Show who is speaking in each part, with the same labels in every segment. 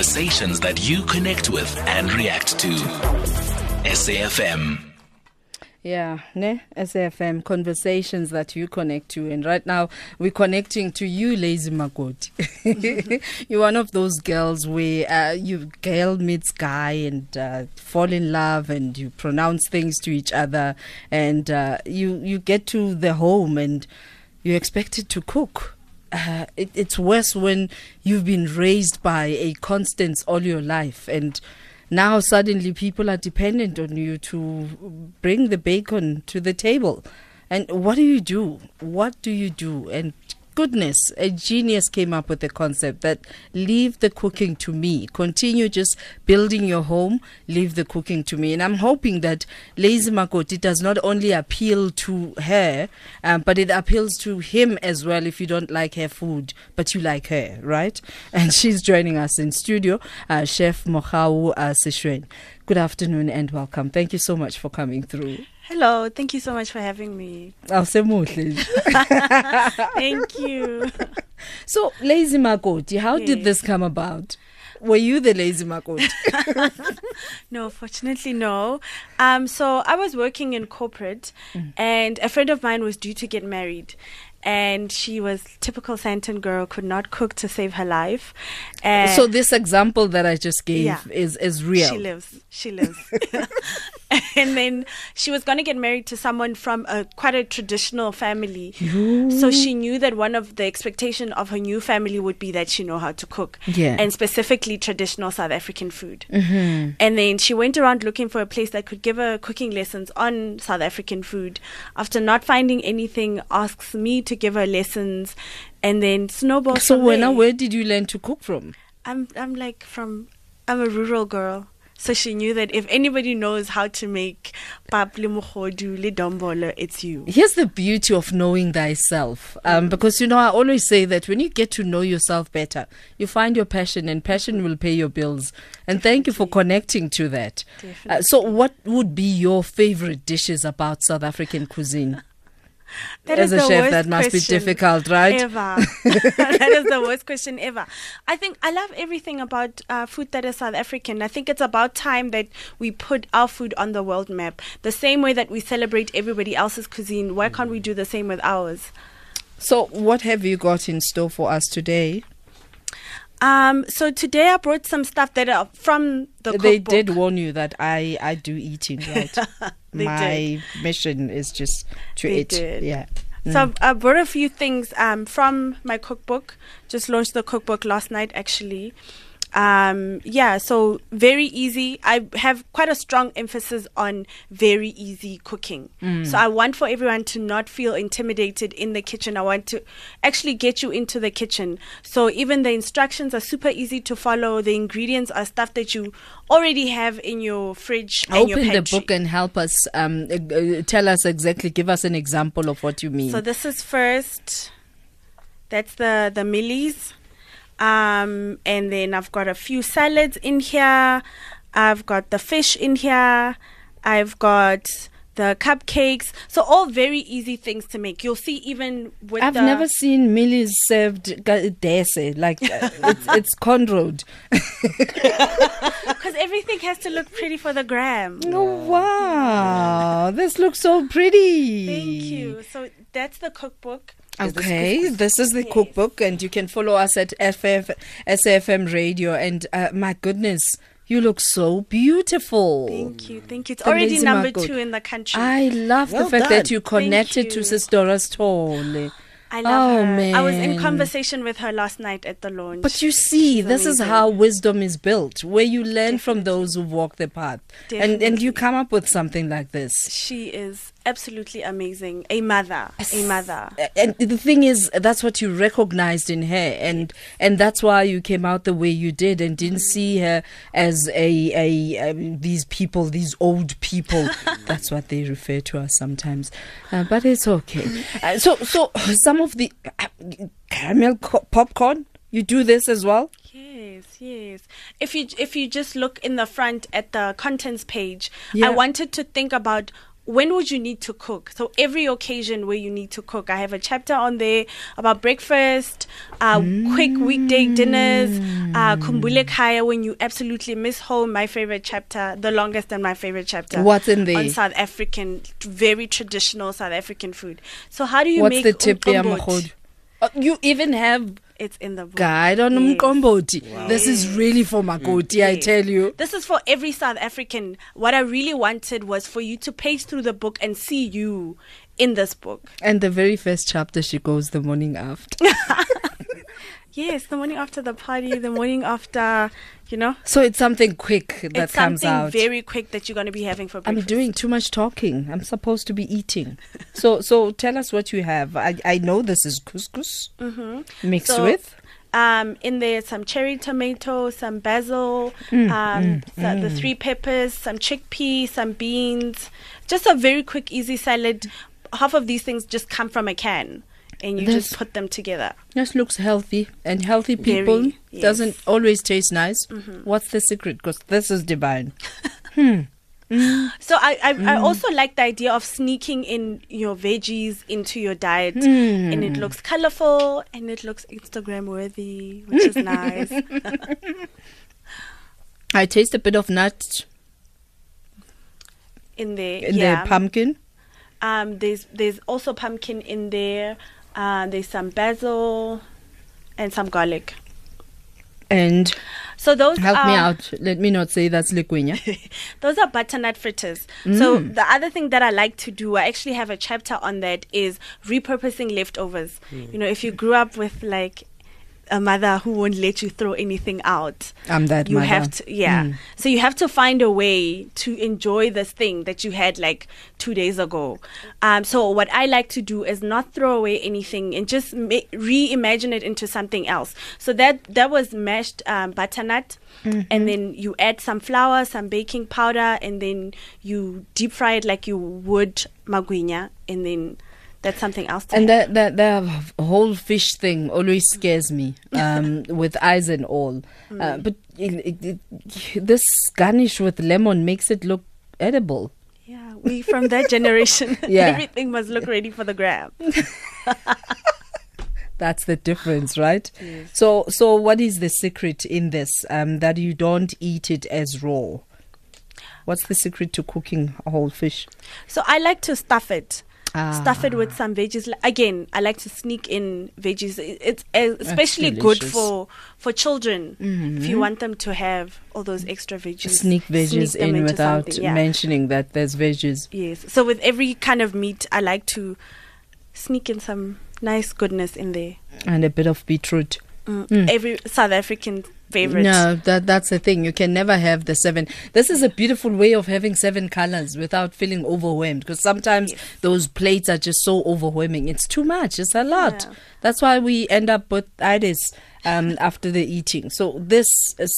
Speaker 1: Conversations that you connect with and react to. SAFM.
Speaker 2: Yeah, ne? SAFM conversations that you connect to. And right now, we're connecting to you, Lazy Makoti. You're one of those girls where uh, you girl meets guy and uh, fall in love and you pronounce things to each other and uh, you, you get to the home and you're expected to cook. Uh, it, it's worse when you've been raised by a Constance all your life and now suddenly people are dependent on you to bring the bacon to the table. And what do you do? What do you do? And goodness, a genius came up with the concept that leave the cooking to me. Continue just building your home, leave the cooking to me. And I'm hoping that Lazy Makoti does not only appeal to her, um, but it appeals to him as well if you don't like her food, but you like her, right? And she's joining us in studio, uh, Chef Mogau uh, Seshoene. Good afternoon and welcome. Thank you so much for coming through.
Speaker 3: Hello, thank you so much for having me.
Speaker 2: Awusemuhle.
Speaker 3: Thank you.
Speaker 2: So, Lazy Makoti, how did this come about? Were you the Lazy Makoti?
Speaker 3: No, fortunately, no. Um, so I was working in corporate,
Speaker 2: Mm.
Speaker 3: and a friend of mine was due to get married. And she was typical Sandton girl, could not cook to save her life. And
Speaker 2: so, this example that I just gave
Speaker 3: Yeah.
Speaker 2: is, is real.
Speaker 3: She lives. She lives. and then she was going to get married to someone from a quite a traditional family. So she knew that one of the expectation of her new family would be that she know how to cook.
Speaker 2: Yeah.
Speaker 3: And specifically traditional South African food. Mm-hmm. And then she went around looking for a place that could give her cooking lessons on South African food. After not finding anything, asks me to give her lessons. And then snowball.
Speaker 2: So, when, where did you learn to cook from?
Speaker 3: I'm I'm like from I'm a rural girl. So she knew that if anybody knows how to make pap le mogodu le dombolo, it's you.
Speaker 2: Here's the beauty of knowing thyself. Um, because, you know, I always say that when you get to know yourself better, you find your passion, and passion will pay your bills. And thank you for connecting to that. Uh, so, what would be your favorite dishes about South African cuisine?
Speaker 3: That
Speaker 2: As
Speaker 3: is
Speaker 2: a
Speaker 3: the
Speaker 2: chef,
Speaker 3: worst
Speaker 2: that must be difficult, right?
Speaker 3: Ever. that is the worst question ever. I think I love everything about uh, food that is South African. I think it's about time that we put our food on the world map. The same way that we celebrate everybody else's cuisine, why can't we do the same with ours?
Speaker 2: So, what have you got in store for us today?
Speaker 3: Um, so today I brought some stuff that are from the
Speaker 2: they
Speaker 3: cookbook.
Speaker 2: did warn you that I, I do eating, right?
Speaker 3: They
Speaker 2: My mission is just to
Speaker 3: They
Speaker 2: eat.
Speaker 3: did.
Speaker 2: Yeah.
Speaker 3: So I've- I brought a few things um, from my cookbook. Just launched the cookbook last night, actually. Um, yeah, so very easy. I have quite a strong emphasis on very easy cooking. So I want for everyone to not feel intimidated in the kitchen. I want to actually get you into the kitchen. So even the instructions are super easy to follow. The ingredients are stuff that you already have in your fridge and your
Speaker 2: Open the book and help us. Um, uh, uh, tell us exactly. Give us an example of what you mean.
Speaker 3: So this is first. That's the the millies, um, and then I've got a few salads in here. I've got the fish in here. I've got the cupcakes. So all very easy things to make. You'll see even with
Speaker 2: I've
Speaker 3: the
Speaker 2: never seen Millie's served dese like uh, it's, it's conroed.
Speaker 3: because everything has to look pretty for the gram.
Speaker 2: Oh wow, this looks so pretty.
Speaker 3: Thank you. So that's the cookbook.
Speaker 2: Okay, this is the
Speaker 3: Yes.
Speaker 2: cookbook, and you can follow us at FF, SFM Radio. And uh, my goodness, you look so beautiful.
Speaker 3: Thank you. Thank you. It's
Speaker 2: The
Speaker 3: already
Speaker 2: lazy
Speaker 3: number
Speaker 2: market.
Speaker 3: two in the country.
Speaker 2: I love
Speaker 4: Well
Speaker 2: the fact
Speaker 4: done.
Speaker 2: that you connected to
Speaker 3: you.
Speaker 2: Sis Dora Sithole.
Speaker 3: I love
Speaker 2: Oh,
Speaker 3: her. I was in conversation with her last night at the launch.
Speaker 2: But you see,
Speaker 3: She's
Speaker 2: this is how wisdom is built, where you learn from those who walk the path, and and you come up with something like this.
Speaker 3: She is absolutely amazing. A mother. A mother.
Speaker 2: And the thing is, that's what you recognized in her, and and that's why you came out the way you did, and didn't see her as a a um, these people, these old people. that's what they refer to us sometimes, uh, but it's okay. Uh, so so some of the uh, caramel co- popcorn, you do this as well.
Speaker 3: Yes, yes. If you if you just look in the front at the contents page,
Speaker 2: Yeah.
Speaker 3: I wanted to think about when would you need to cook? So every occasion where you need to cook, I have a chapter on there about breakfast, uh, quick weekday dinners, uh, kumbule kaya when you absolutely miss home. My favorite chapter, the longest and my favorite chapter.
Speaker 2: What's in there?
Speaker 3: On South African, very traditional South African food. So how do you
Speaker 2: What's
Speaker 3: make
Speaker 2: the tip there,
Speaker 3: umqombothi?
Speaker 2: Makhod? Uh, you even have
Speaker 3: It's in the book.
Speaker 2: guide on
Speaker 3: Yes.
Speaker 2: umqombothi. This is really for Makoti, mm.
Speaker 3: I
Speaker 2: tell you.
Speaker 3: This is for every South African. What I really wanted was for you to pace through the book and see you in this book.
Speaker 2: And the very first chapter, she goes the morning after.
Speaker 3: Yes, the morning after the party, the morning after, you know,
Speaker 2: so it's something quick that
Speaker 3: it's
Speaker 2: comes
Speaker 3: something
Speaker 2: out.
Speaker 3: very quick that you're going to be having for breakfast.
Speaker 2: I'm doing too much talking. I'm supposed to be eating. So, so tell us what you have. I, I know this is couscous mixed
Speaker 3: So,
Speaker 2: with.
Speaker 3: Um, in there, some cherry tomato, some basil,
Speaker 2: Mm,
Speaker 3: um, the, the three peppers, some chickpea, some beans. Just a very quick, easy salad. Half of these things just come from a can, and you just put them together.
Speaker 2: This looks healthy, and healthy people
Speaker 3: Very, yes. Mm-hmm.
Speaker 2: doesn't always taste nice. What's the secret? Because this is divine.
Speaker 3: So I I, I
Speaker 2: Mm.
Speaker 3: also like the idea of sneaking in your veggies into your diet,
Speaker 2: Mm.
Speaker 3: and it looks colorful and it looks Instagram worthy, which is nice.
Speaker 2: I taste a bit of nut
Speaker 3: In there,
Speaker 2: in
Speaker 3: yeah.
Speaker 2: the pumpkin.
Speaker 3: Um, there's there's also pumpkin in there. Uh, there's some basil and some garlic.
Speaker 2: And
Speaker 3: So those
Speaker 2: help
Speaker 3: are,
Speaker 2: me out. Let me not say that's liquinya.
Speaker 3: Those are butternut fritters. So
Speaker 2: Mm.
Speaker 3: the other thing that I like to do, I actually have a chapter on that, is repurposing leftovers. You know, if you grew up with like a mother who won't let you throw anything out,
Speaker 2: I'm that
Speaker 3: you
Speaker 2: mother.
Speaker 3: have to, yeah.
Speaker 2: Mm.
Speaker 3: So you have to find a way to enjoy this thing that you had like two days ago. Um, so what I like to do is not throw away anything and just ma- reimagine it into something else. So that that was mashed um, butternut,
Speaker 2: Mm-hmm.
Speaker 3: and then you add some flour, some baking powder, and then you deep fry it like you would magwinya, and then that's something else. To
Speaker 2: And that that the whole fish thing always scares me, um, with eyes and all. Uh,
Speaker 3: Mm.
Speaker 2: but it, it, it, this garnish with lemon makes it look edible.
Speaker 3: yeah, we from that generation.
Speaker 2: Yeah.
Speaker 3: everything must look ready for the gram.
Speaker 2: That's the difference, right? So, so what is the secret in this? Um, that you don't eat it as raw. What's the secret to cooking a whole fish?
Speaker 3: So I like to stuff it. Stuff it
Speaker 2: Ah.
Speaker 3: with some veggies. Again, I like to sneak in veggies. It's uh, especially good for for children if you want them to have all those extra veggies.
Speaker 2: Sneak veggies
Speaker 3: them
Speaker 2: in without
Speaker 3: yeah.
Speaker 2: mentioning that there's veggies.
Speaker 3: Yes. So with every kind of meat, I like to sneak in some nice goodness in there.
Speaker 2: and a bit of beetroot.
Speaker 3: Mm. Every South African favorite.
Speaker 2: No, that that's the thing. You can never have the seven. This is a beautiful way of having seven colors without feeling overwhelmed. Because sometimes
Speaker 3: Yes.
Speaker 2: those plates are just so overwhelming. It's too much. It's a lot.
Speaker 3: Yeah.
Speaker 2: That's why we end up with itis um, after the eating. So this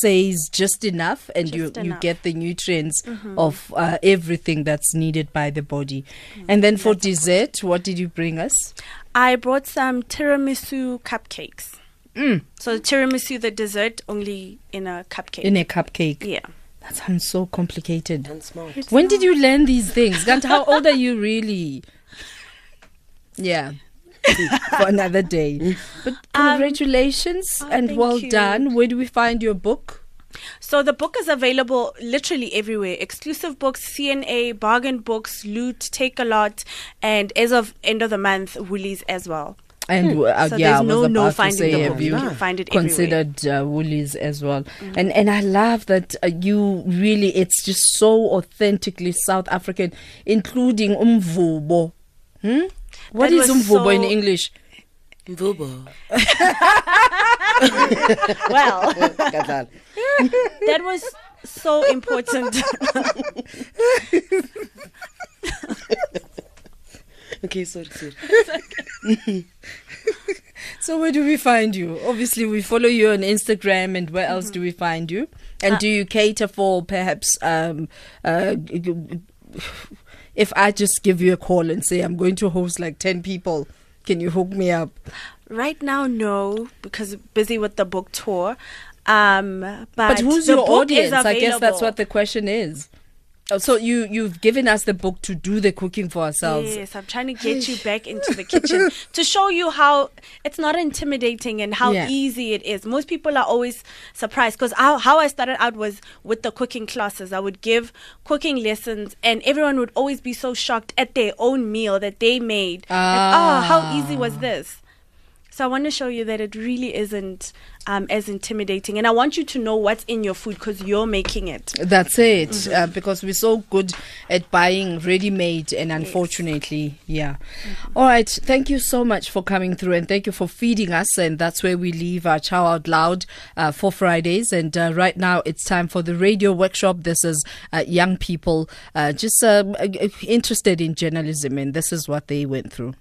Speaker 2: says just enough, and you
Speaker 3: Just
Speaker 2: you
Speaker 3: enough. Mm-hmm.
Speaker 2: get the nutrients of uh, everything that's needed by the body. And then for dessert, what did you bring us?
Speaker 3: I brought some tiramisu cupcakes.
Speaker 2: Mm.
Speaker 3: So tiramisu, the dessert, only in a cupcake.
Speaker 2: In a cupcake.
Speaker 3: yeah.
Speaker 2: That sounds so complicated.
Speaker 4: And smart.
Speaker 3: It's
Speaker 2: When
Speaker 3: not-
Speaker 2: did you learn these things? Gant, how old are you really? Yeah. For another day. But congratulations
Speaker 3: oh,
Speaker 2: and
Speaker 3: thank
Speaker 2: well
Speaker 3: you.
Speaker 2: done. Where do we find your book?
Speaker 3: So the book is available literally everywhere. Exclusive books, CNA, bargain books, loot, Takealot, and as of end of the month, Woolies as well.
Speaker 2: And uh,
Speaker 3: So
Speaker 2: yeah,
Speaker 3: there's no
Speaker 2: was
Speaker 3: no
Speaker 2: about to
Speaker 3: finding
Speaker 2: say,
Speaker 3: the
Speaker 2: have you
Speaker 3: You can find it everywhere. Mm-hmm.
Speaker 2: considered uh, Woolies as well? And and I love that uh, you really it's just so authentically South African, including umvubo. Hmm? What
Speaker 3: That
Speaker 2: is
Speaker 3: was
Speaker 2: umvubo in English?
Speaker 4: Mvubo.
Speaker 3: Well, that was so important.
Speaker 4: Okay, sorry, sorry.
Speaker 2: So where do we find you? Obviously, we follow you on Instagram, and where else do we find you? And do you cater for perhaps um, uh, if I just give you a call and say I'm going to host like ten people, can you hook me up?
Speaker 3: right now, no, because busy with the book tour. Um, but,
Speaker 2: But who's your audience? I guess that's what the question is. Oh, So you you've given us the book to do the cooking for ourselves.
Speaker 3: Yes, I'm trying to get you back into the kitchen to show you how it's not intimidating and how
Speaker 2: Yeah.
Speaker 3: easy it is. Most people are always surprised because how, how I started out was with the cooking classes. I would give cooking lessons, and everyone would always be so shocked at their own meal that they made. Like, oh, how easy was ah. this? So I want to show you that it really isn't um, as intimidating, and I want you to know what's in your food because you're making it.
Speaker 2: That's it,
Speaker 3: Mm-hmm.
Speaker 2: uh, because we're so good at buying ready-made, and unfortunately, yeah.
Speaker 3: Mm-hmm.
Speaker 2: All right, thank you so much for coming through, and thank you for feeding us. And that's where we leave our chow out loud uh, for Fridays. And uh, right now, it's time for the radio workshop. This is uh, young people uh, just um, interested in journalism, and this is what they went through.